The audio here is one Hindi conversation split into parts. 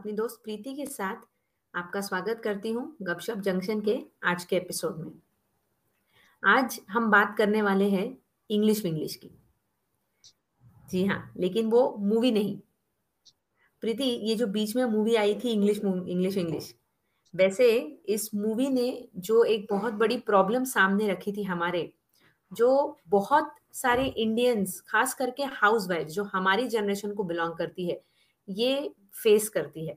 अपनी दोस्त प्रीति के साथ आपका स्वागत करती हूँ गपशप जंक्शन के आज के एपिसोड में। आज हम बात करने वाले हैं इंग्लिश विंग्लिश की। जी हाँ लेकिन वो मूवी नहीं। प्रीति, ये जो बीच में मूवी आई थी इंग्लिश इंग्लिश इंग्लिश वैसे इस मूवी ने जो एक बहुत बड़ी प्रॉब्लम सामने रखी थी हमारे, जो बहुत सारे इंडियंस खास करके हाउस वाइफ जो हमारी जनरेशन को बिलोंग करती है, ये फेस करती है।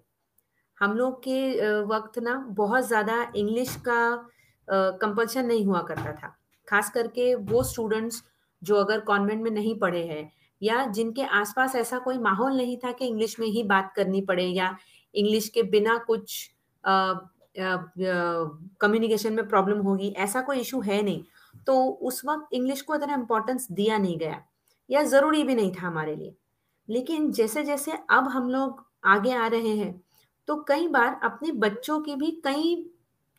हम लोग के वक्त ना बहुत ज़्यादा इंग्लिश का कंपल्शन नहीं हुआ करता था। खास करके वो स्टूडेंट्स जो अगर कॉन्वेंट में नहीं पढ़े हैं या जिनके आसपास ऐसा कोई माहौल नहीं था कि इंग्लिश में ही बात करनी पड़े या इंग्लिश के बिना कुछ कम्युनिकेशन में प्रॉब्लम होगी, ऐसा कोई इशू है नहीं। तो उस वक्त इंग्लिश को इतना इम्पोर्टेंस दिया नहीं गया या ज़रूरी भी नहीं था हमारे लिए। लेकिन जैसे जैसे अब हम लोग आगे आ रहे हैं। तो कई बार अपने बच्चों की भी कई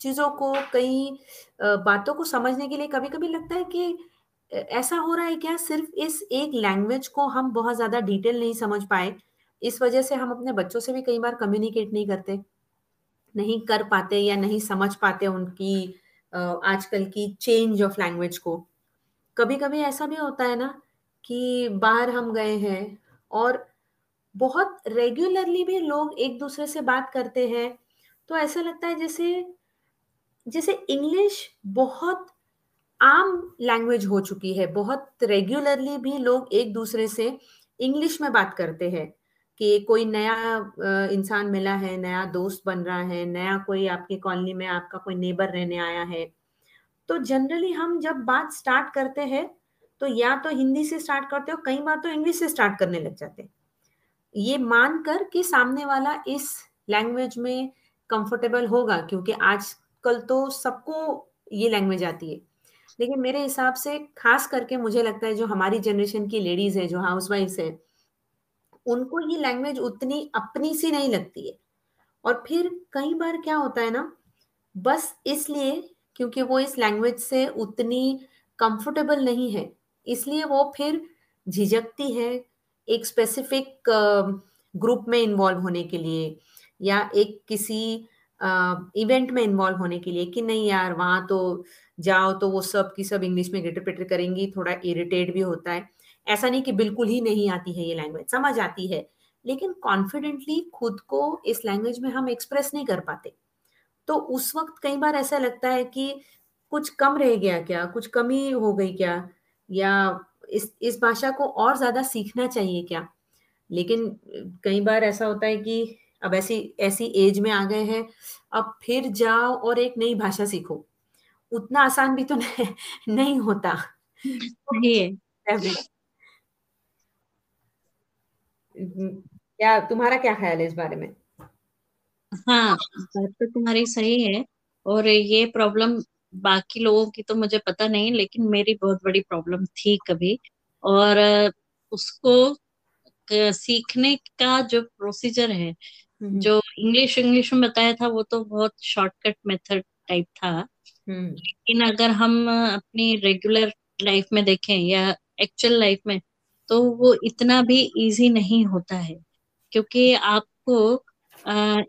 चीज़ों को, कई बातों को समझने के लिए कभी कभी लगता है कि ऐसा हो रहा है क्या? सिर्फ़ इस एक लैंग्वेज को हम बहुत ज़्यादा डिटेल नहीं समझ पाए। इस वजह से हम अपने बच्चों से भी कई बार कम्युनिकेट नहीं करते, नहीं कर पाते या नहीं समझ पाते उनकी आजकल की चेंज ऑफ़ लैंग्वेज को। कभी कभी ऐसा भी होता है ना कि बाहर हम गए हैं और बहुत रेगुलरली भी लोग एक दूसरे से बात करते हैं। तो ऐसा लगता है जैसे जैसे इंग्लिश बहुत आम लैंग्वेज हो चुकी है। बहुत रेगुलरली भी लोग एक दूसरे से इंग्लिश में बात करते हैं कि कोई नया इंसान मिला है, नया दोस्त बन रहा है, नया कोई आपकी कॉलोनी में आपका कोई नेबर रहने आया है। तो जनरली हम जब बात स्टार्ट करते हैं तो या तो हिंदी से स्टार्ट करते हो कई बार तो इंग्लिश से स्टार्ट करने लग जाते हैं। ये मानकर कि सामने वाला इस लैंग्वेज में कंफर्टेबल होगा, क्योंकि आजकल तो सबको ये लैंग्वेज आती है। लेकिन मेरे हिसाब से खास करके मुझे लगता है जो हमारी जनरेशन की लेडीज़ है, जो हाउस वाइफ है, उनको ये लैंग्वेज उतनी अपनी सी नहीं लगती है। और फिर कई बार क्या होता है ना, बस इसलिए क्योंकि वो इस लैंग्वेज से उतनी कंफर्टेबल नहीं है, इसलिए वो फिर झिझकती है एक स्पेसिफिक ग्रुप में इन्वॉल्व होने के लिए या एक किसी इवेंट में इन्वॉल्व होने के लिए कि नहीं यार, वहाँ तो जाओ तो वो सब की सब इंग्लिश में गेटर पिटर करेंगी, थोड़ा इरिटेट भी होता है। ऐसा नहीं कि बिल्कुल ही नहीं आती है ये लैंग्वेज समझ आती है। लेकिन कॉन्फिडेंटली खुद को इस लैंग्वेज में हम एक्सप्रेस नहीं कर पाते। तो उस वक्त कई बार ऐसा लगता है कि कुछ कम रह गया क्या? कुछ कमी हो गई क्या? या इस इस भाषा को और ज़्यादा सीखना चाहिए क्या? लेकिन कई बार ऐसा होता है कि अब ऐसी ऐसी एज में आ गए हैं अब फिर जाओ और एक नई भाषा सीखो। उतना आसान भी तो नहीं, नहीं होता। क्या तुम्हारा क्या ख्याल है इस बारे में? हाँ बात तो तुम्हारी सही है। और ये प्रॉब्लम बाकी लोगों की तो मुझे पता नहीं लेकिन मेरी बहुत बड़ी प्रॉब्लम थी कभी और उसको सीखने का जो प्रोसीजर है हम्म। जो इंग्लिश इंग्लिश में बताया था वो तो बहुत शॉर्टकट मेथड टाइप था हम्म। लेकिन अगर हम अपनी रेगुलर लाइफ में देखें या एक्चुअल लाइफ में तो वो इतना भी इजी नहीं होता है क्योंकि आपको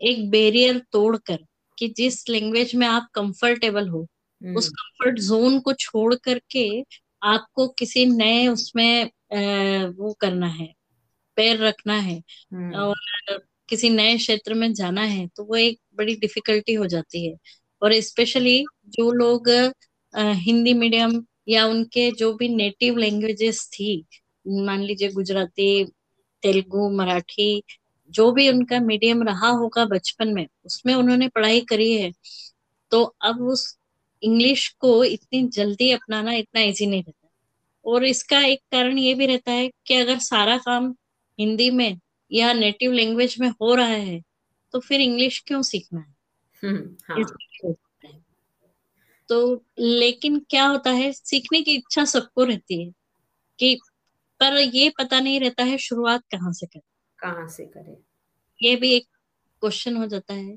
एक बैरियर तोड़कर कि जिस लैंग्वेज में आप कंफर्टेबल हो उस कंफर्ट हम्म। जोन को छोड़ करके आपको किसी नए उसमें वो करना है पैर रखना है हम्म। और किसी नए क्षेत्र में जाना है तो वो एक बड़ी डिफिकल्टी हो जाती है और स्पेशली जो लोग हिंदी मीडियम या उनके जो भी नेटिव लैंग्वेजेस थी मान लीजिए गुजराती तेलुगु मराठी जो भी उनका मीडियम रहा होगा बचपन में उसमें उन्होंने पढ़ाई करी है तो अब उस इंग्लिश को इतनी जल्दी अपनाना इतना इजी नहीं रहता। और इसका एक कारण ये भी रहता है कि अगर सारा काम हिंदी में या नेटिव लैंग्वेज में हो रहा है तो फिर इंग्लिश क्यों सीखना है? हम्म, हाँ। तो लेकिन क्या होता है सीखने की इच्छा सबको रहती है कि पर ये पता नहीं रहता है शुरुआत कहाँ से करें। कहाँ से करें? ये भी एक क्वेश्चन हो जाता है।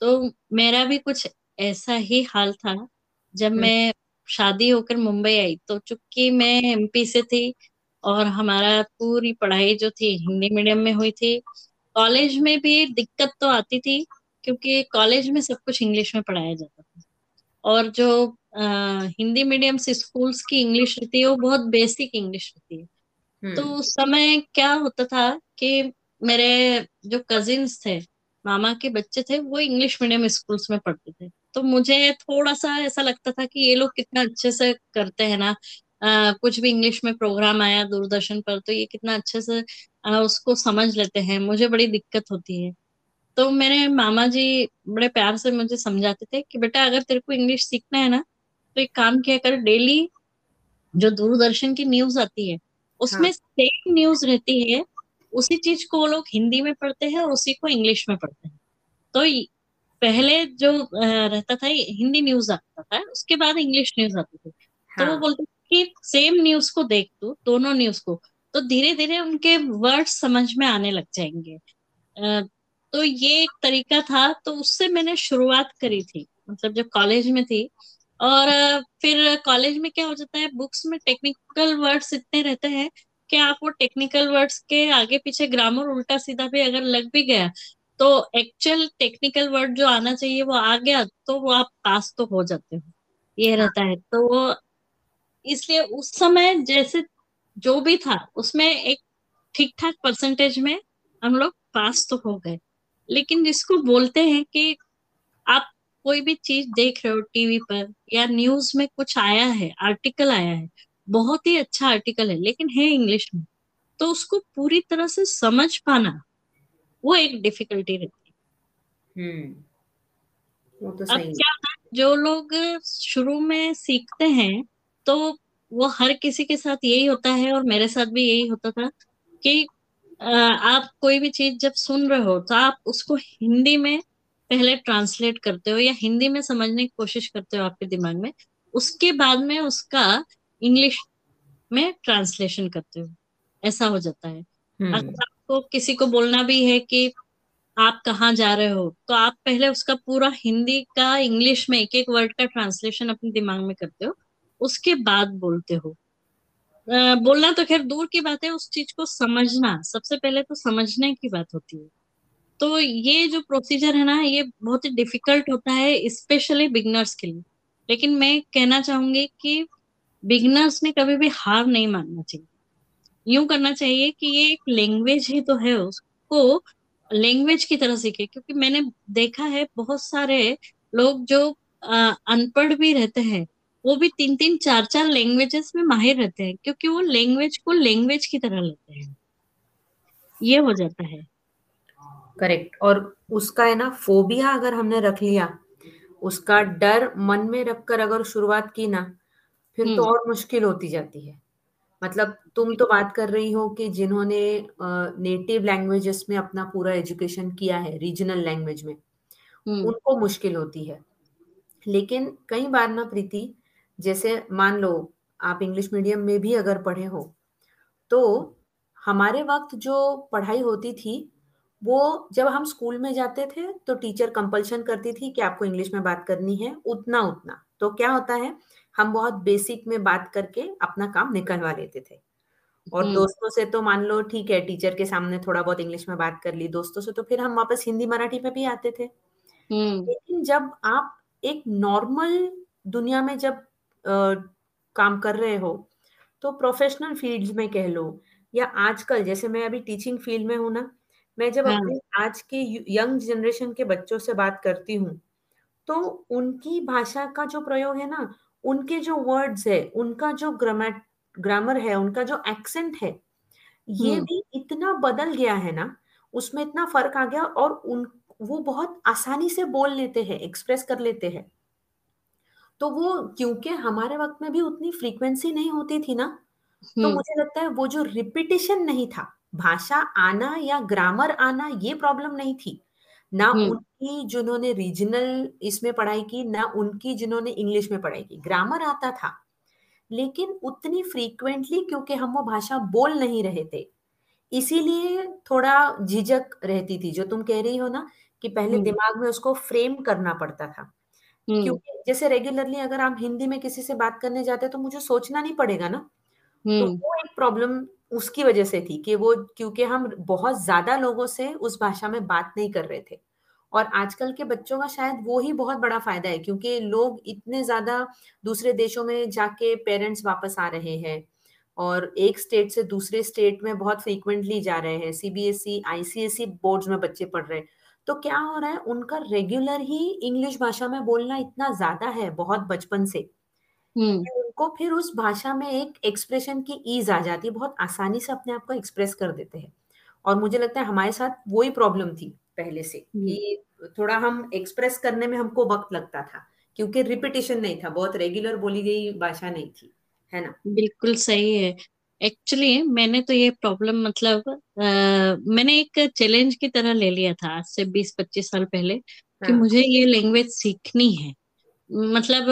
तो मेरा भी कुछ ऐसा ही हाल था जब हम्म। मैं शादी होकर मुंबई आई तो चूँकि मैं एमपी से थी और हमारा पूरी पढ़ाई जो थी हिंदी मीडियम में हुई थी कॉलेज में भी दिक्कत तो आती थी क्योंकि कॉलेज में सब कुछ इंग्लिश में पढ़ाया जाता था। और जो आ, हिंदी मीडियम से स्कूल्स की इंग्लिश रहती है वो बहुत बेसिक इंग्लिश रहती है। तो हम्म। उस समय क्या होता था कि मेरे जो कजिन्स थे मामा के बच्चे थे वो इंग्लिश मीडियम स्कूल्स में पढ़ते थे। तो मुझे थोड़ा सा ऐसा लगता था कि ये लोग कितना अच्छे से करते हैं ना। आ, कुछ भी इंग्लिश में प्रोग्राम आया दूरदर्शन पर तो ये कितना अच्छे से आ, उसको समझ लेते हैं। मुझे बड़ी दिक्कत होती है। तो मेरे मामा जी बड़े प्यार से मुझे समझाते थे कि बेटा अगर तेरे को इंग्लिश सीखना है ना तो एक काम किया कर डेली जो दूरदर्शन की न्यूज़ आती है हाँ। उसमें सेम न्यूज़ रहती है उसी चीज़ को वो लोग हिंदी में पढ़ते हैं और उसी को इंग्लिश में पढ़ते हैं। तो पहले जो रहता था हिंदी न्यूज़ आता था उसके बाद इंग्लिश न्यूज़ आती थी। तो वो हाँ। बोलते कि सेम न्यूज़ को देख तू दोनों न्यूज़ को तो धीरे धीरे उनके वर्ड समझ में आने लग जाएँगे। तो ये एक तरीका था तो उससे मैंने शुरुआत करी थी मतलब जब कॉलेज में थी और फिर कॉलेज में क्या हो जाता है बुक्स में टेक्निकल वर्ड्स इतने रहते हैं कि आप वो टेक्निकल वर्ड्स के आगे पीछे ग्रामर उल्टा सीधा भी अगर लग भी गया तो एक्चुअल टेक्निकल वर्ड जो आना चाहिए वो आ गया तो वो आप पास तो हो जाते हो। ये हाँ। रहता है। तो वो इसलिए उस समय जैसे जो भी था उसमें एक ठीक ठाक परसेंटेज में हम लोग पास तो हो गए। लेकिन जिसको बोलते हैं कि आप कोई भी चीज़ देख रहे हो टीवी पर या न्यूज़ में कुछ आया है आर्टिकल आया है बहुत ही अच्छा आर्टिकल है लेकिन है इंग्लिश में। तो उसको पूरी तरह से समझ पाना वो एक डिफिकल्टी रहती है। हम्म वो तो अब सही क्या जो लोग शुरू में सीखते हैं तो वो हर किसी के साथ यही होता है और मेरे साथ भी यही होता था कि आप कोई भी चीज़ जब सुन रहे हो तो आप उसको हिंदी में पहले ट्रांसलेट करते हो या हिंदी में समझने की कोशिश करते हो आपके दिमाग में उसके बाद में उसका इंग्लिश में ट्रांसलेशन करते हो। ऐसा हो जाता है। अगर आपको किसी को बोलना भी है कि आप कहाँ जा रहे हो तो आप पहले उसका पूरा हिंदी का, इंग्लिश में एक एक वर्ड का ट्रांसलेशन अपने दिमाग में करते हो, उसके बाद बोलते हो। बोलना तो खैर दूर की बात है, उस चीज़ को समझना, सबसे पहले तो समझने की बात होती है। तो ये जो प्रोसीजर है ना, ये बहुत ही डिफ़िकल्ट होता है स्पेशली बिगनर्स के लिए। लेकिन मैं कहना चाहूँगी कि बिगनर्स ने कभी भी हार नहीं मानना चाहिए। यूँ करना चाहिए कि ये एक लैंग्वेज ही तो है उसको लैंग्वेज की तरह सीखे क्योंकि मैंने देखा है बहुत सारे लोग जो अनपढ़ भी रहते हैं वो भी तीन तीन चार चार लैंग्वेजेस में माहिर रहते हैं क्योंकि वो लैंग्वेज को लैंग्वेज की तरह लेते हैं। ये हो जाता है। करेक्ट। और उसका है ना फोबिया अगर हमने रख लिया उसका डर मन में रखकर अगर शुरुआत की ना फिर तो और मुश्किल होती जाती है। मतलब तुम तो बात कर रही हो कि जिन्होंने नेटिव लैंग्वेजेस में अपना पूरा एजुकेशन किया है रीजनल लैंग्वेज में उनको मुश्किल होती है। लेकिन कई बार ना प्रीति जैसे मान लो आप इंग्लिश मीडियम में भी अगर पढ़े हो तो हमारे वक्त जो पढ़ाई होती थी वो जब हम स्कूल में जाते थे तो टीचर कंपल्शन करती थी कि आपको इंग्लिश में बात करनी है उतना उतना तो क्या होता है हम बहुत बेसिक में बात करके अपना काम निकलवा लेते थे। और दोस्तों से तो मान लो ठीक है टीचर के सामने थोड़ा बहुत इंग्लिश में बात कर ली दोस्तों से तो फिर हम वापस हिंदी मराठी में भी आते थे। लेकिन जब आप एक नॉर्मल दुनिया में जब आ, काम कर रहे हो तो प्रोफेशनल फ़ील्ड में कह लो या आजकल जैसे मैं अभी टीचिंग फ़ील्ड में हूँ ना मैं जब हाँ. अपने आज के यंग जनरेशन के बच्चों से बात करती हूँ तो उनकी भाषा का जो प्रयोग है ना उनके जो वर्ड्स है उनका जो ग्रामर ग्रामर है उनका जो एक्सेंट है ये भी इतना बदल गया है ना उसमें इतना फ़र्क आ गया और उन वो बहुत आसानी से बोल लेते हैं एक्सप्रेस कर लेते हैं। तो वो क्योंकि हमारे वक्त में भी उतनी फ्रीक्वेंसी नहीं होती थी ना तो मुझे लगता है वो जो रिपीटेशन नहीं था भाषा आना या ग्रामर आना ये प्रॉब्लम नहीं थी। ना उनकी जिन्होंने रीजनल इसमें पढ़ाई की ना उनकी जिन्होंने इंग्लिश में पढ़ाई की। ग्रामर आता था लेकिन उतनी फ्रीक्वेंटली क्योंकि हम वो भाषा बोल नहीं रहे थे इसीलिए थोड़ा झिझक रहती थी जो तुम कह रही हो ना कि पहले दिमाग में उसको फ्रेम करना पड़ता था। क्योंकि जैसे रेगुलरली अगर आप हिंदी में किसी से बात करने जाते तो मुझे सोचना नहीं पड़ेगा ना। तो वो एक प्रॉब्लम उसकी वजह से थी कि वो, क्योंकि हम बहुत ज़्यादा लोगों से उस भाषा में बात नहीं कर रहे थे। और आजकल के बच्चों का शायद वो ही बहुत बड़ा फ़ायदा है, क्योंकि लोग इतने ज़्यादा दूसरे देशों में जाके पेरेंट्स वापस आ रहे हैं और एक स्टेट से दूसरे स्टेट में बहुत फ्रीक्वेंटली जा रहे हैं। सीबीएसई आईसीएसई बोर्ड्स में बच्चे पढ़ रहे हैं। तो क्या हो रहा है, उनका रेगुलर ही इंग्लिश भाषा में बोलना इतना ज़्यादा है, बहुत बचपन से। हम्म। उनको फिर उस भाषा में एक एक्सप्रेशन की ईज आ जाती है बहुत आसानी से अपने आप को एक्सप्रेस कर देते हैं। और मुझे लगता है हमारे साथ वही प्रॉब्लम थी पहले से हम्म। कि थोड़ा हम एक्सप्रेस करने में हमको वक्त लगता था क्योंकि रिपीटेशन नहीं था बहुत रेगुलर बोली गई भाषा नहीं थी है ना? बिल्कुल सही है। एक्चुअली मैंने तो ये प्रॉब्लम मतलब अ, मैंने एक चैलेंज की तरह ले लिया था आज से बीस पच्चीस साल पहले कि हाँ। मुझे ये लैंग्वेज सीखनी है। मतलब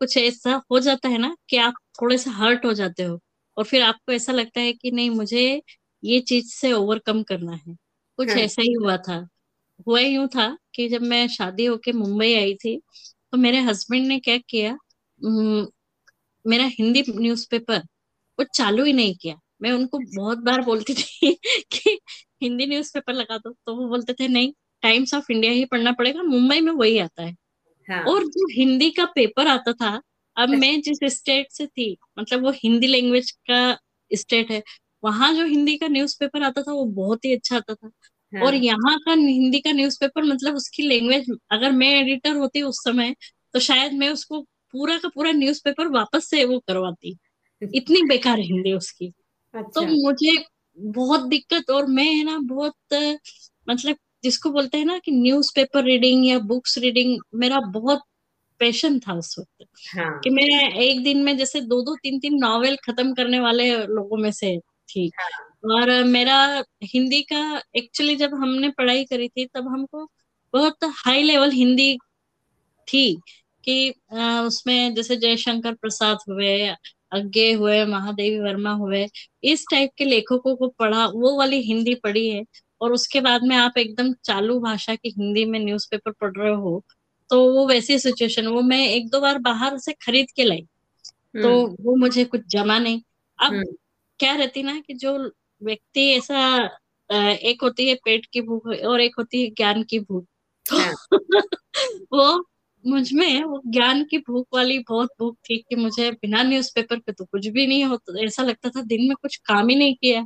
कुछ ऐसा हो जाता है ना कि आप थोड़े से हर्ट हो जाते हो और फिर आपको ऐसा लगता है कि नहीं मुझे ये चीज़ से ओवरकम करना है। कुछ हाँ। ऐसा ही हुआ था। हुआ यूँ था कि जब मैं शादी होके मुंबई आई थी तो मेरे हस्बैंड ने क्या किया मेरा हिंदी न्यूज़पेपर वो चालू ही नहीं किया। मैं उनको बहुत बार बोलती थी कि हिंदी न्यूज़पेपर लगा दो तो वो बोलते थे नहीं टाइम्स ऑफ़ इंडिया ही पढ़ना पड़ेगा मुंबई में वही आता है। हाँ। और जो हिंदी का पेपर आता था अब मैं जिस स्टेट से थी मतलब वो हिंदी लैंग्वेज का स्टेट है वहाँ जो हिंदी का न्यूज़पेपर आता था वो बहुत ही अच्छा आता था। और हाँ यहाँ का हिंदी का न्यूज़पेपर मतलब उसकी लैंग्वेज अगर मैं एडिटर होती उस समय तो शायद मैं उसको पूरा का पूरा न्यूज़पेपर वापस से वो करवाती। इतनी बेकार हिंदी उसकी। तो अच्छा। मुझे बहुत दिक्कत और मैं है ना बहुत मतलब जिसको बोलते हैं ना कि न्यूज़पेपर रीडिंग या बुक्स रीडिंग मेरा बहुत पैशन था उस वक्त। हाँ. कि मैं एक दिन में जैसे दो दो तीन तीन नॉवेल खत्म करने वाले लोगों में से थी। हाँ। और मेरा हिंदी का एक्चुअली जब हमने पढ़ाई करी थी तब हमको बहुत हाई लेवल हिंदी थी कि अ, उसमें जैसे जयशंकर प्रसाद हुए अज्ञे हुए महादेवी वर्मा हुए इस टाइप के लेखकों को पढ़ा वो वाली हिंदी पढ़ी है। और उसके बाद में आप एकदम चालू भाषा की हिंदी में न्यूज़पेपर पढ़ रहे हो तो वो वैसी सिचुएशन वो मैं एक दो बार बाहर से खरीद के लाई तो हम्म। वो मुझे कुछ जमा नहीं। अब हम्म। क्या रहती ना कि जो व्यक्ति ऐसा एक होती है पेट की भूख और एक होती है ज्ञान की भूख। हाँ। तो वो मुझमें वो ज्ञान की भूख वाली बहुत भूख थी कि मुझे बिना न्यूज़पेपर के तो कुछ भी नहीं होता ऐसा लगता था दिन में कुछ काम ही नहीं किया।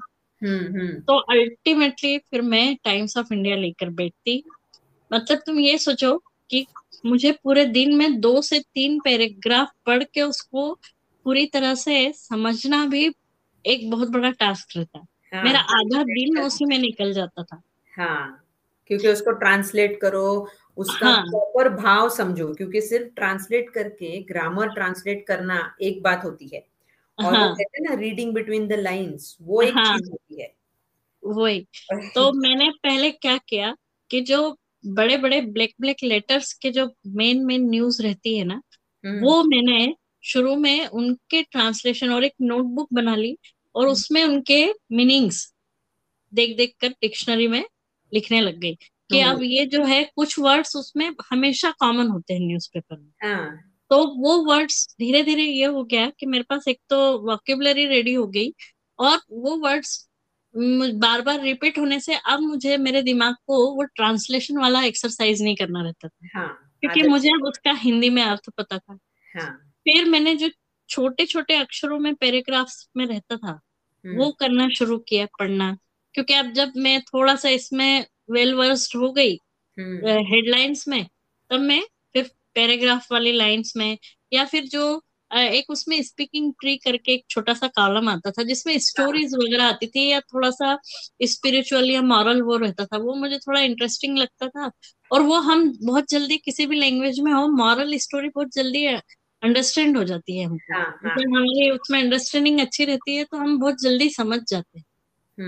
तो अल्टीमेटली फिर मैं टाइम्स ऑफ़ इंडिया लेकर बैठती। मतलब तुम ये सोचो कि मुझे पूरे दिन में दो से तीन पैराग्राफ पढ़ के उसको पूरी तरह से समझना भी एक बहुत बड़ा टास्क रहता। है। हाँ मेरा आधा दिन उसी में निकल जाता था। हाँ क्योंकि उसको ट्रांसलेट करो उसका हाँ। प्रॉपर भाव समझो क्योंकि सिर्फ़ ट्रांसलेट करके ग्रामर ट्रांसलेट करना एक बात होती है। और हाँ। कहते हैं ना रीडिंग बिटवीन द लाइंस वो एक हाँ। चीज़ होती है। वही। तो मैंने पहले क्या किया कि जो बड़े बड़े ब्लैक ब्लैक लेटर्स के जो मेन मेन न्यूज़ रहती है ना हम्म। वो मैंने शुरू में उनके ट्रांसलेशन और एक नोटबुक बना ली और हम्म, उसमें उनके मीनिंग्स देख देख कर डिक्शनरी में लिखने लग गई कि अब ये जो है कुछ वर्ड्स उसमें हमेशा कॉमन होते हैं न्यूज़पेपर में। हाँ। तो वो वर्ड्स धीरे धीरे ये हो गया कि मेरे पास एक तो वोकेबलरी रेडी हो गई और वो वर्ड्स बार बार रिपीट होने से अब मुझे मेरे दिमाग को वो ट्रांसलेशन वाला एक्सरसाइज नहीं करना रहता था। हाँ क्योंकि मुझे अब उसका हिंदी में अर्थ पता था। हाँ। फिर मैंने जो छोटे छोटे अक्षरों में पैराग्राफ्स में रहता था हम्म। वो करना शुरू किया पढ़ना। क्योंकि अब जब मैं थोड़ा सा इसमें वेल वर्स्ड हो गई हम्म। हेडलाइंस में तब मैं पैराग्राफ वाली लाइंस में या फिर जो एक उसमें स्पीकिंग ट्री करके एक छोटा सा कॉलम आता था जिसमें हाँ। स्टोरीज वगैरह आती थी या थोड़ा सा स्पिरिचुअल या मॉरल वो रहता था वो मुझे थोड़ा इंटरेस्टिंग लगता था। और वो हम बहुत जल्दी किसी भी लैंग्वेज में हो मॉरल स्टोरी बहुत जल्दी अंडरस्टैंड हो जाती है हमको। हाँ हाँ। मतलब हमारी उसमें अंडरस्टैंडिंग अच्छी रहती है तो हम बहुत जल्दी समझ जाते हैं।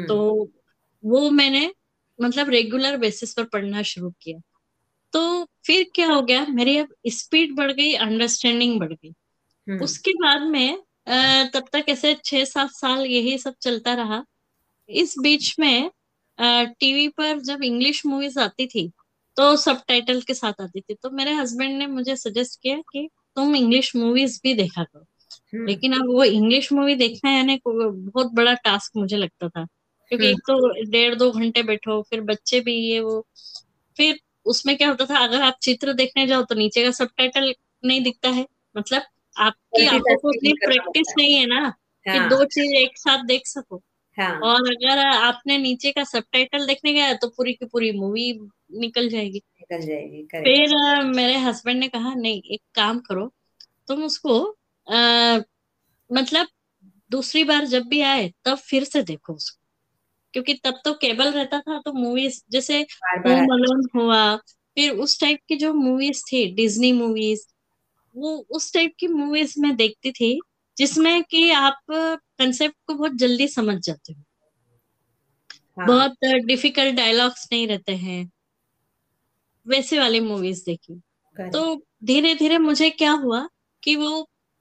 तो हम्म वो मैंने मतलब रेगुलर बेसिस पर पढ़ना शुरू किया। तो फिर क्या हो गया? मेरी अब स्पीड बढ़ गई अंडरस्टैंडिंग बढ़ गई। हम्म। उसके बाद में तब तक ऐसे छह सात साल यही सब चलता रहा। इस बीच में टीवी पर जब इंग्लिश मूवीज़ आती थी तो सब टाइटल के साथ आती थी। तो मेरे हस्बैंड ने मुझे सजेस्ट किया कि तुम इंग्लिश मूवीज़ भी देखा करो। हम्म। लेकिन अब वो इंग्लिश मूवी देखना है ना बहुत बड़ा टास्क मुझे लगता था। क्योंकि हम्म। एक तो डेढ़ दो घंटे बैठो फिर बच्चे भी ये वो फिर उसमें क्या होता था अगर आप चित्र देखने जाओ तो नीचे का सबटाइटल नहीं दिखता है। मतलब आपकी आँखों को उतनी प्रैक्टिस नहीं है ना है कि हाँ। दो चीज़ एक साथ देख सको। हाँ। और अगर आपने नीचे का सबटाइटल देखने गया तो पूरी की पूरी मूवी निकल जाएगी। निकल जाएगी फिर मेरे हस्बैंड ने कहा नहीं एक काम करो तुम उसको आ, मतलब दूसरी बार जब भी आए तब फिर से देखो उसको। क्योंकि तब तो केबल रहता था तो मूवीज़ जैसे होम अलोन हुआ फिर उस टाइप की जो मूवीज़ थी डिज्नी मूवीज़ वो उस टाइप की मूवीज़ में देखती थी जिसमें कि आप कंसेप्ट को बहुत जल्दी समझ जाते हो। हाँ। बहुत डिफ़िकल्ट डायलॉग्स नहीं रहते हैं। वैसे वाली मूवीज़ देखी। तो धीरे धीरे मुझे क्या हुआ कि वो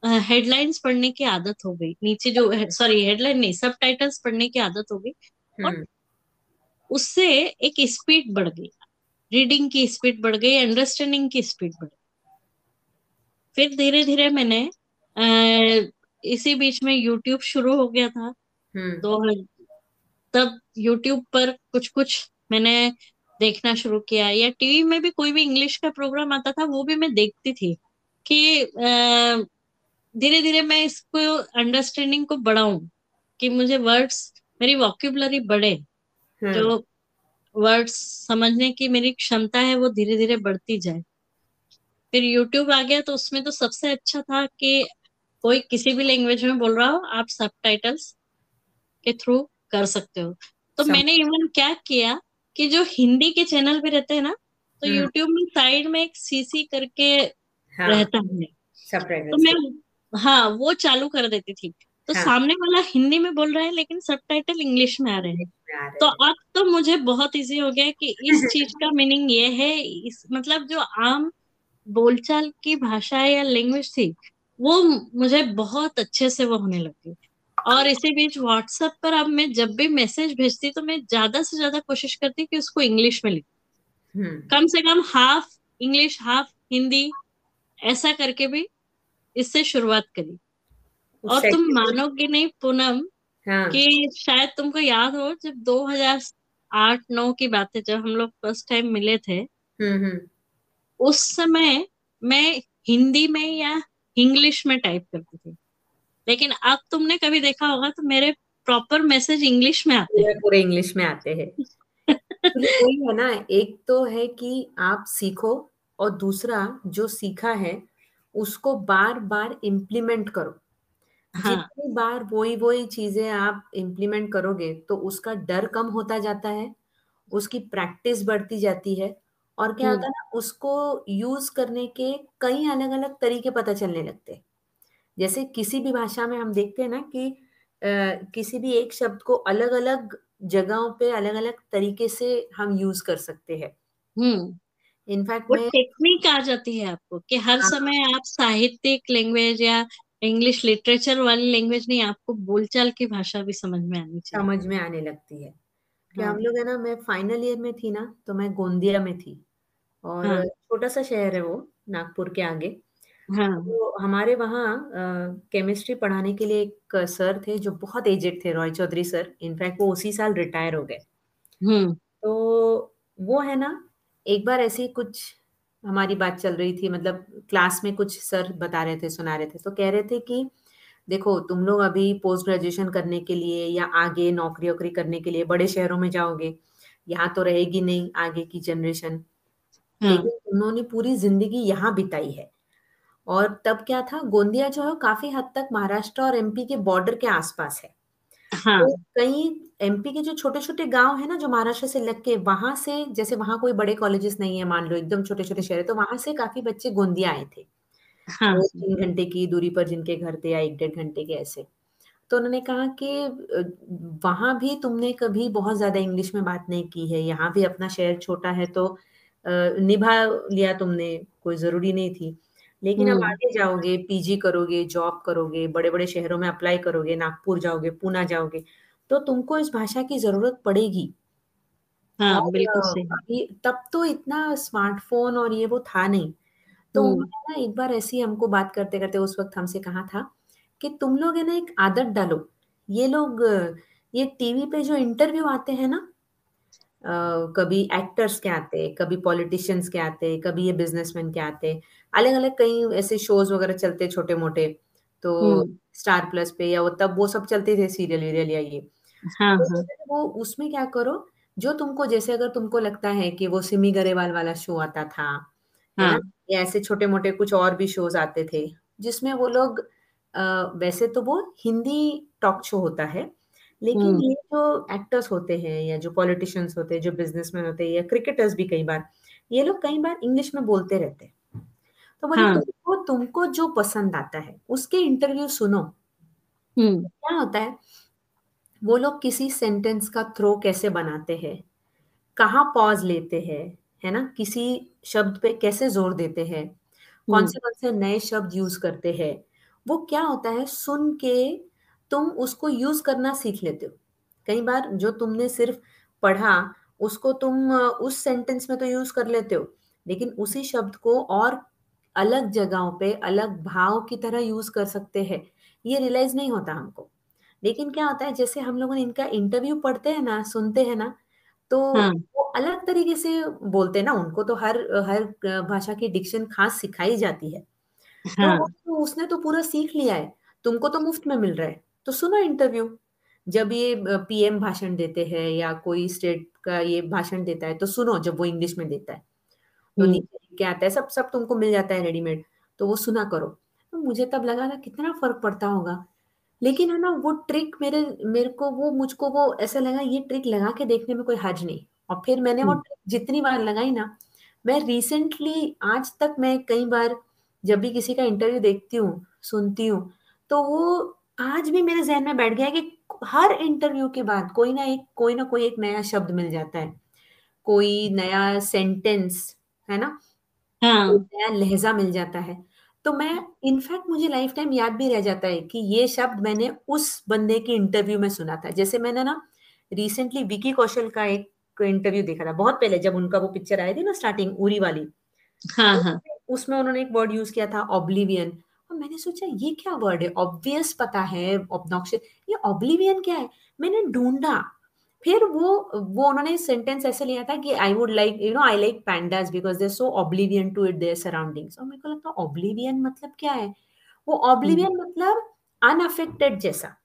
हेडलाइंस पढ़ने की आदत हो गई। नीचे जो सॉरी हेडलाइन नहीं सब टाइटल्स पढ़ने की आदत हो गई। और हम्म। उससे एक स्पीड बढ़ गई। रीडिंग की स्पीड बढ़ गई अंडरस्टैंडिंग की स्पीड बढ़ गई। फिर धीरे धीरे मैंने अ, इसी बीच में यूट्यूब शुरू हो गया था। हम्म। तो तब यूट्यूब पर कुछ कुछ मैंने देखना शुरू किया। या टीवी में भी कोई भी इंग्लिश का प्रोग्राम आता था वो भी मैं देखती थी कि धीरे धीरे मैं इसको अंडरस्टैंडिंग को बढ़ाऊं कि मुझे वर्ड्स मेरी वॉक्यूबलरी बढ़े हम्म। जो वर्ड्स समझने की मेरी क्षमता है वो धीरे धीरे बढ़ती जाए। फिर यूट्यूब आ गया तो उसमें तो सबसे अच्छा था कि कोई किसी भी लैंग्वेज में बोल रहा हो आप सबटाइटल्स के थ्रू कर सकते हो। तो मैंने इवन क्या किया कि जो हिंदी के चैनल भी रहते हैं ना तो हम्म। यूट्यूब में साइड में एक सीसी करके हाँ। रहता है। तो मैं हाँ वो चालू कर देती थी। तो हाँ। सामने वाला हिंदी में बोल रहा है लेकिन सबटाइटल इंग्लिश में आ रहे हैं। तो अब तो मुझे बहुत इजी हो गया कि इस चीज़ का मीनिंग ये है इस मतलब जो आम बोलचाल की भाषा या लैंग्वेज थी वो मुझे बहुत अच्छे से वो होने लगी। और इसी बीच व्हाट्सएप पर अब मैं जब भी मैसेज भेजती तो मैं ज़्यादा से ज़्यादा कोशिश करती कि उसको इंग्लिश में लिख। हम्म। कम से कम हाफ़ इंग्लिश हाफ़ हिंदी ऐसा करके भी इससे शुरुआत करी। और तुम मानोगे नहीं पूनम हाँ। कि शायद तुमको याद हो जब 2008-9 की बात है जब हम लोग फ़र्स्ट टाइम मिले थे। हम्म हम्म। उस समय मैं हिंदी में या इंग्लिश में टाइप करती थी। लेकिन अब तुमने कभी देखा होगा तो मेरे प्रॉपर मैसेज इंग्लिश में आते पूरे पूरे इंग्लिश में आते हैं। हैं वही है ना एक तो है कि आप सीखो और दूसरा जो सीखा है उसको बार बार इम्प्लीमेंट करो। हाँ। जितनी बार वही वही चीज़ें आप इम्प्लीमेंट करोगे तो उसका डर कम होता जाता है उसकी प्रैक्टिस बढ़ती जाती है और क्या होता हम्म। है ना उसको यूज़ करने के कई अलग अलग तरीके पता चलने लगते हैं। जैसे किसी भी भाषा में हम देखते हैं ना कि अ, किसी भी एक शब्द को अलग अलग जगहों पे अलग अलग तरीके से हम यूज़ कर सकते हैं। हम्म। इनफैक्ट वो मैं टेक्निक आ जाती है आपको कि हर हाँ। समय आप साहित्यिक लैंग्वेज या इंग्लिश लिटरेचर वाली लैंग्वेज नहीं आपको बोलचाल की भाषा भी समझ में आनी चाहिए। समझ में आने लगती है। कि हम हाँ लोग है ना मैं फाइनल ईयर में थी ना तो मैं गोंदिया में थी। और हाँ। छोटा सा शहर है वो नागपुर के आगे। हाँ। तो हमारे वहाँ केमिस्ट्री पढ़ाने के लिए एक सर थे जो बहुत एजेड थे रॉय चौधरी सर इनफैक्ट वो उसी साल रिटायर हो गए। हम्म। तो वो है ना एक बार ऐसी कुछ हमारी बात चल रही थी मतलब क्लास में कुछ सर बता रहे थे सुना रहे थे। तो कह रहे थे कि देखो तुम लोग अभी पोस्ट ग्रेजुएशन करने के लिए या आगे नौकरी वोकरी करने के लिए बड़े शहरों में जाओगे यहाँ तो रहेगी नहीं आगे की जनरेशन हाँ। लेकिन उन्होंने पूरी ज़िंदगी यहाँ बिताई है। और तब क्या था गोंदिया जो है काफ़ी हद तक महाराष्ट्र और एमपी के बॉर्डर के आसपास है। हाँ। तो कई एमपी के जो छोटे छोटे गाँव है ना जो महाराष्ट्र से लग के वहाँ से जैसे वहाँ कोई बड़े कॉलेजेस नहीं है मान लो एकदम छोटे छोटे शहर है तो वहाँ से काफ़ी बच्चे गोंदिया आए थे। हाँ। घंटे की दूरी पर जिनके घर थे या एक डेढ़ घंटे के ऐसे। तो उन्होंने कहा कि वहाँ भी तुमने कभी बहुत ज़्यादा इंग्लिश में बात नहीं की है यहाँ भी अपना शहर छोटा है तो अ, निभा लिया तुमने कोई ज़रूरी नहीं थी। लेकिन अब हम्म। आगे जाओगे पीजी करोगे जॉब करोगे बड़े बड़े शहरों में अप्लाई करोगे नागपुर जाओगे पूना जाओगे तो तुमको इस भाषा की ज़रूरत पड़ेगी। हाँ और बिल्कुल सही। तब तो इतना स्मार्टफ़ोन और ये वो था नहीं। तो उन्होंने ना एक बार ऐसी हमको बात करते करते उस वक्त हमसे कहा था कि तुम लोग है ना एक आदत डालो। ये लोग ये टीवी पे जो इंटरव्यू आते हैं ना कभी एक्टर्स के आते कभी पॉलिटिशियंस के आते कभी ये बिजनेसमैन के आते अलग अलग कई ऐसे शोज़ वगैरह चलते छोटे मोटे तो स्टार प्लस पे या वो तब वो सब चलते थे सीरियल वीरियल या ये। हाँ तो हाँ। वो उसमें क्या करो जो तुमको जैसे अगर तुमको लगता है कि वो सिमी गरेवाल वाला शो आता था हाँ या ऐसे छोटे मोटे कुछ और भी शोज़ आते थे जिसमें वो लोग वैसे तो वो हिंदी टॉक शो होता है लेकिन हम्म। ये जो एक्टर्स होते हैं या जो पॉलिटिशियंस होते हैं जो बिजनेसमैन होते हैं या क्रिकेटर्स भी कई बार ये लोग कई बार इंग्लिश में बोलते रहते हैं। तो बोले हाँ। तुमको तुमको जो पसंद आता है उसके इंटरव्यू सुनो। हम्म। क्या होता है? वो लोग किसी सेंटेंस का थ्रो कैसे बनाते हैं? कहाँ पॉज लेते हैं? है ना? किसी शब्द पे कैसे ज़ोर देते हैं? कौन हम्म। से कौन से नए शब्द यूज़ करते हैं? वो क्या होता है? सुन के तुम उसको यूज़ करना सीख लेते हो। कई बार जो तुमने सिर्फ़ पढ़ा उसको तुम उस सेंटेंस में तो यूज़ कर लेते हो लेकिन उसी शब्द को और अलग जगहों पे अलग भाव की तरह यूज़ कर सकते हैं। ये रियलाइज़ नहीं होता हमको। लेकिन क्या होता है जैसे हम लोगों ने इनका इंटरव्यू पढ़ते हैं ना सुनते हैं ना तो हाँ। वो अलग तरीके से बोलते हैं ना उनको तो हर हर भाषा की डिक्शन खास सिखाई जाती है। तो वो हाँ। तो उसने तो पूरा सीख लिया है तुमको तो मुफ़्त में मिल रहा है तो सुनो इंटरव्यू जब ये पीएम भाषण देते हैं या कोई स्टेट का ये भाषण देता है तो सुनो जब वो इंग्लिश में देता है। तो हम्म नीचे लिख के आता है सब सब तुमको मिल जाता है रेडीमेड तो वो सुना करो। तो मुझे तब लगा था कितना फ़र्क पड़ता होगा। लेकिन है ना वो ट्रिक मेरे मेरे को वो मुझको वो ऐसा लगा ये ट्रिक लगा के देखने में कोई हर्ज नहीं। और फिर मैंने वो हम्म। ट्रिक जितनी बार लगाई ना मैं रिसेंटली आज तक मैं कई बार जब भी किसी का इंटरव्यू देखती हूँ सुनती हूँ तो वो आज भी मेरे जहन में बैठ गया है कि हर इंटरव्यू के बाद कोई ना एक कोई ना कोई एक नया शब्द मिल जाता है। कोई नया सेंटेंस है ना? हाँ। नया लहजा मिल जाता है। तो मैं इनफैक्ट मुझे लाइफ टाइम याद भी रह जाता है कि ये शब्द मैंने उस बंदे के इंटरव्यू में सुना था। जैसे मैंने ना रिसेंटली विकी कौशल का एक इंटरव्यू देखा था बहुत पहले जब उनका वो पिक्चर आई थी ना स्टार्टिंग उरी वाली। हाँ हाँ। उसमें उन्होंने एक वर्ड यूज़ किया था ऑब्लिवियन और मैंने सोचा ये क्या वर्ड है? ऑब्वियस पता है ऑब्नॉक्शियस ये ऑब्लिवियन क्या है? मैंने ढूंढा फिर वो वो उन्होंने सेंटेंस ऐसे लिया था कि I would like you know I like pandas because they so oblivion to it their surroundings और मेरे को लगता है ऑब्लिवियन मतलब क्या है? वो हम्म। ऑब्लिवियन मतलब अनअफेक्टेड जैसा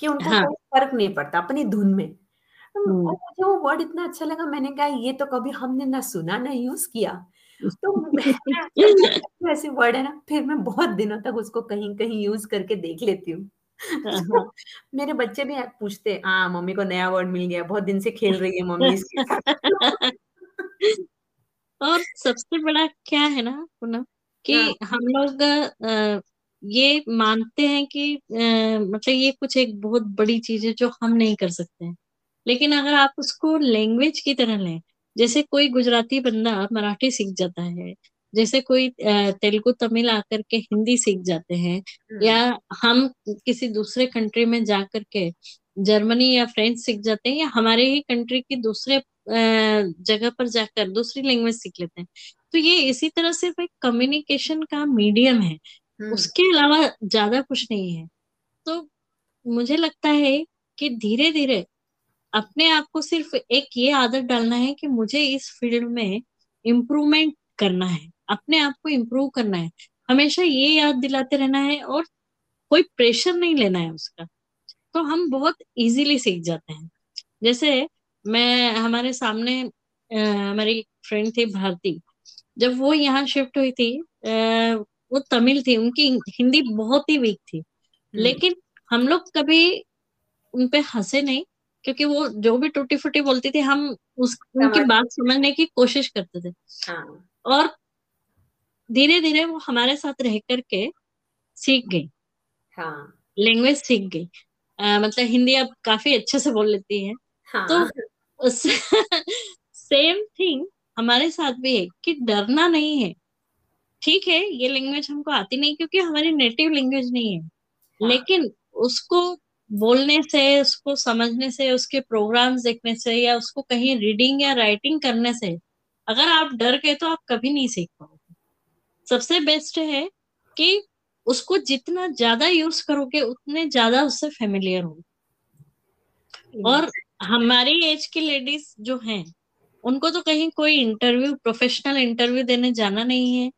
कि उनको हाँ। कोई फ़र्क नहीं पड़ता अपनी धुन में। और हम्म। मुझे वो वर्ड इतना अच्छा लगा मैंने कहा ये तो कभी हमने ना सुना ना यूज़ किया। तो ऐसे वर्ड है ना फिर मैं बहुत दिनों तक उसको कहीं कहीं यूज़ करके देख लेती हूँ। तो हाँ मेरे बच्चे भी पूछते हाँ मम्मी को नया वर्ड मिल गया बहुत दिन से खेल रही है मम्मी इसके साथ. और सबसे बड़ा क्या है ना पूनम कि हाँ। हम लोग ये मानते हैं कि मतलब ये कुछ एक बहुत बड़ी चीज़ है जो हम नहीं कर सकते हैं। लेकिन अगर आप उसको लैंग्वेज की तरह लें जैसे कोई गुजराती बंदा मराठी सीख जाता है जैसे कोई तेलुगु तमिल आकर के हिंदी सीख जाते हैं या हम्म हम किसी दूसरे कंट्री में जा करके जर्मनी या फ्रेंच सीख जाते हैं या हमारे ही कंट्री की दूसरे जगह पर जाकर दूसरी लैंग्वेज सीख लेते हैं। तो ये इसी तरह सिर्फ़ एक कम्युनिकेशन का मीडियम है। हम्म। उसके अलावा ज़्यादा कुछ नहीं है। तो मुझे लगता है कि धीरे धीरे अपने आप को सिर्फ़ एक ये आदत डालना है कि मुझे इस फ़ील्ड में इम्प्रूवमेंट करना है। अपने आप को इम्प्रूव करना है। हमेशा ये याद दिलाते रहना है और कोई प्रेशर नहीं लेना है उसका। तो हम बहुत इजीली सीख जाते हैं। जैसे मैं हमारे सामने अ, हमारी फ्रेंड थी भारती। जब वो यहाँ शिफ्ट हुई थी आ, वो तमिल थी उनकी हिंदी बहुत ही वीक थी। हम्म। लेकिन हम लोग कभी उन पे हंसे नहीं क्योंकि वो जो भी टूटी फूटी बोलती थी हम उस उनकी बात समझने की कोशिश करते थे। हाँ। और धीरे धीरे वो हमारे साथ रह करके सीख गई। हाँ। लैंग्वेज सीख गई। मतलब हिंदी अब काफ़ी अच्छे से बोल लेती है। हाँ. तो सेम थिंग हमारे साथ भी है कि डरना नहीं है। ठीक है ये लैंग्वेज हमको आती नहीं क्योंकि हमारी नेटिव लैंग्वेज नहीं है। हाँ। लेकिन उसको बोलने से उसको समझने से उसके प्रोग्राम्स देखने से या उसको कहीं रीडिंग या राइटिंग करने से अगर आप डर गए तो आप कभी नहीं सीख पाओगे। सबसे बेस्ट है कि उसको जितना ज़्यादा यूज़ करोगे, उतने ज़्यादा उससे फेमिलियर हो और हमारी एज की लेडीज़ जो हैं, उनको तो कहीं कोई इंटरव्यू प्रोफेशनल इंटरव्यू देने जाना नहीं है,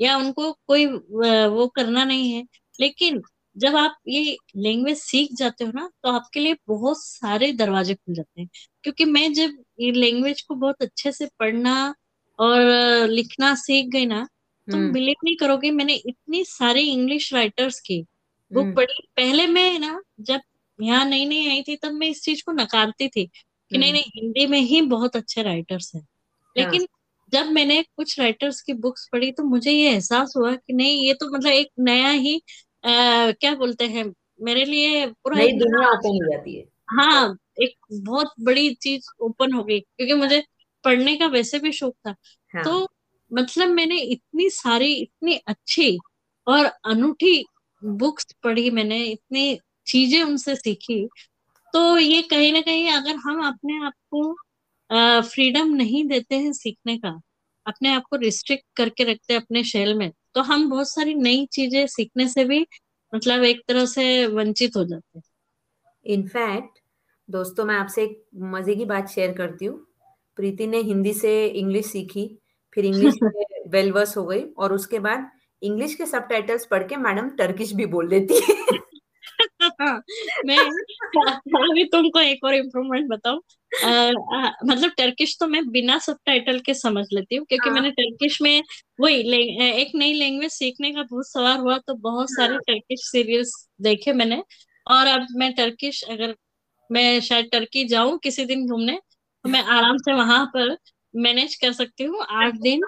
या उनको कोई वो करना नहीं है। लेकिन जब आप ये लैंग्वेज सीख जाते हो ना तो आपके लिए बहुत सारे दरवाजे खुल जाते हैं। क्योंकि मैं जब ये लैंग्वेज को बहुत अच्छे से पढ़ना और लिखना सीख गई ना तुम बिलीव हम्म। नहीं करोगे मैंने इतनी सारी इंग्लिश राइटर्स की बुक हम्म। पढ़ी पहले मैं ना जब यहाँ नई नई आई थी तब मैं इस चीज़ को नकारती थी कि नहीं हम्म। नहीं हिंदी में ही बहुत अच्छे राइटर्स हैं हाँ। लेकिन जब मैंने कुछ राइटर्स की बुक्स पढ़ी तो मुझे ये एहसास हुआ कि नहीं ये तो मतलब एक नया ही आ, क्या बोलते हैं मेरे लिए पूरा नई दुनिया ओपन हो जाती है हाँ एक बहुत बड़ी चीज़ ओपन हो गई क्योंकि मुझे पढ़ने का वैसे भी शौक था हाँ. तो मतलब मैंने इतनी सारी, इतनी अच्छी और अनूठी बुक्स पढ़ी मैंने, इतनी चीज़ें उनसे सीखी तो ये कहीं ना कहीं अगर हम अपने आप को फ्रीडम नहीं देते हैं सीखने का, अपने आप को रिस्ट्रिक्ट करके रखते हैं अपने शेल में तो हम बहुत सारी नई चीज़ें सीखने से भी मतलब एक तरह से वंचित हो जाते हैं। इनफैक्ट दोस्तों, मैं आपसे एक मज़े की बात शेयर करती हूँ। प्रीति ने हिंदी से इंग्लिश सीखी फिर इंग्लिश में वेलवर्स हो गई और उसके बाद इंग्लिश के सब पढ़ के मैडम टर्किश भी बोल देती है मैं अभी तुमको एक और इम्प्रूवमेंट बताऊँ मतलब टर्किश तो मैं बिना सब के समझ लेती हूँ क्योंकि हाँ। मैंने टर्किश में वही एक नई लैंग्वेज सीखने का बहुत सवार हुआ तो बहुत सारे टर्किश हाँ। सीरियल्स देखे मैंने और अब मैं टर्किश अगर मैं शायद टर्की जाऊँ किसी दिन घूमने तो मैं आराम से वहाँ पर मैनेज कर सकती हूँ आठ दिन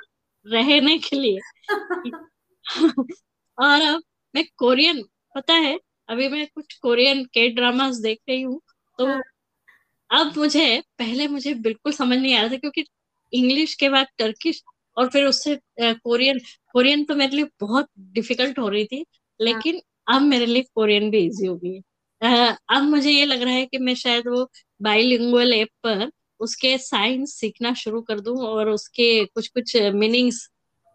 रहने के लिए। और अब मैं कोरियन पता है अभी मैं कुछ कोरियन के ड्रामास देख रही हूँ तो हाँ। अब मुझे पहले मुझे बिल्कुल समझ नहीं आ रहा था क्योंकि इंग्लिश के बाद टर्किश और फिर उससे कोरियन कोरियन तो मेरे लिए बहुत डिफ़िकल्ट हो रही थी लेकिन अब मेरे लिए कोरियन भी इजी हो गई है। अब मुझे ये लग रहा है कि मैं शायद वो बाईलिंगुअल ऐप पर उसके साइंस सीखना शुरू कर दूँ और उसके कुछ कुछ मीनिंग्स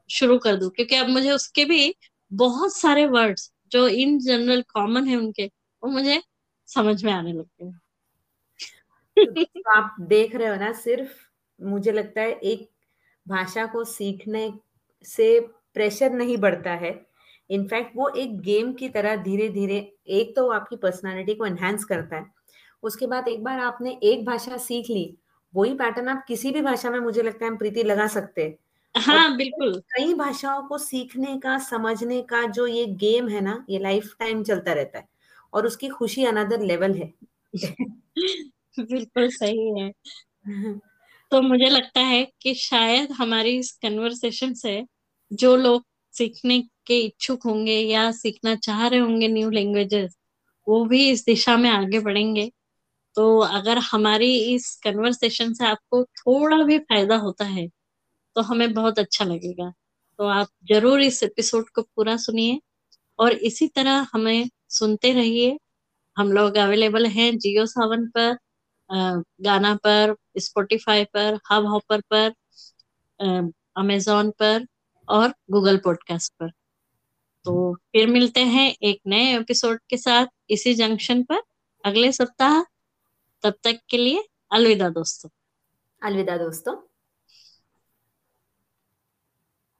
शुरू कर दूँ। क्योंकि अब मुझे उसके भी बहुत सारे वर्ड्स जो इन जनरल कॉमन है उनके, वो मुझे समझ में आने लगते हैं। तो आप देख रहे हो ना, सिर्फ़ मुझे लगता है एक भाषा को सीखने से प्रेशर नहीं बढ़ता है। इनफैक्ट वो एक गेम की तरह धीरे धीरे एक तो आपकी पर्सनालिटी को एनहेंस करता है। उसके बाद एक बार आपने एक भाषा सीख ली वही पैटर्न आप किसी भी भाषा में मुझे लगता है हम प्रीति लगा सकते हैं। हाँ बिल्कुल। कई भाषाओं को सीखने का समझने का जो ये गेम है ना ये लाइफ टाइम चलता रहता है और उसकी खुशी अनदर लेवल है। बिल्कुल सही है। तो मुझे लगता है कि शायद हमारी इस कन्वर्सेशन से जो लोग सीखने के इच्छुक होंगे या सीखना चाह रहे होंगे न्यू लैंग्वेजेस वो भी इस दिशा में आगे बढ़ेंगे। तो अगर हमारी इस कन्वर्सेशन से आपको थोड़ा भी फ़ायदा होता है तो हमें बहुत अच्छा लगेगा। तो आप ज़रूर इस एपिसोड को पूरा सुनिए और इसी तरह हमें सुनते रहिए। हम लोग अवेलेबल हैं जियो सावन पर गाना पर स्पॉटिफाई पर हब हॉपर पर अमेजोन पर और गूगल पॉडकास्ट पर। तो फिर मिलते हैं एक नए एपिसोड के साथ इसी जंक्शन पर अगले सप्ताह। तब तक के लिए अलविदा दोस्तों। अलविदा दोस्तों।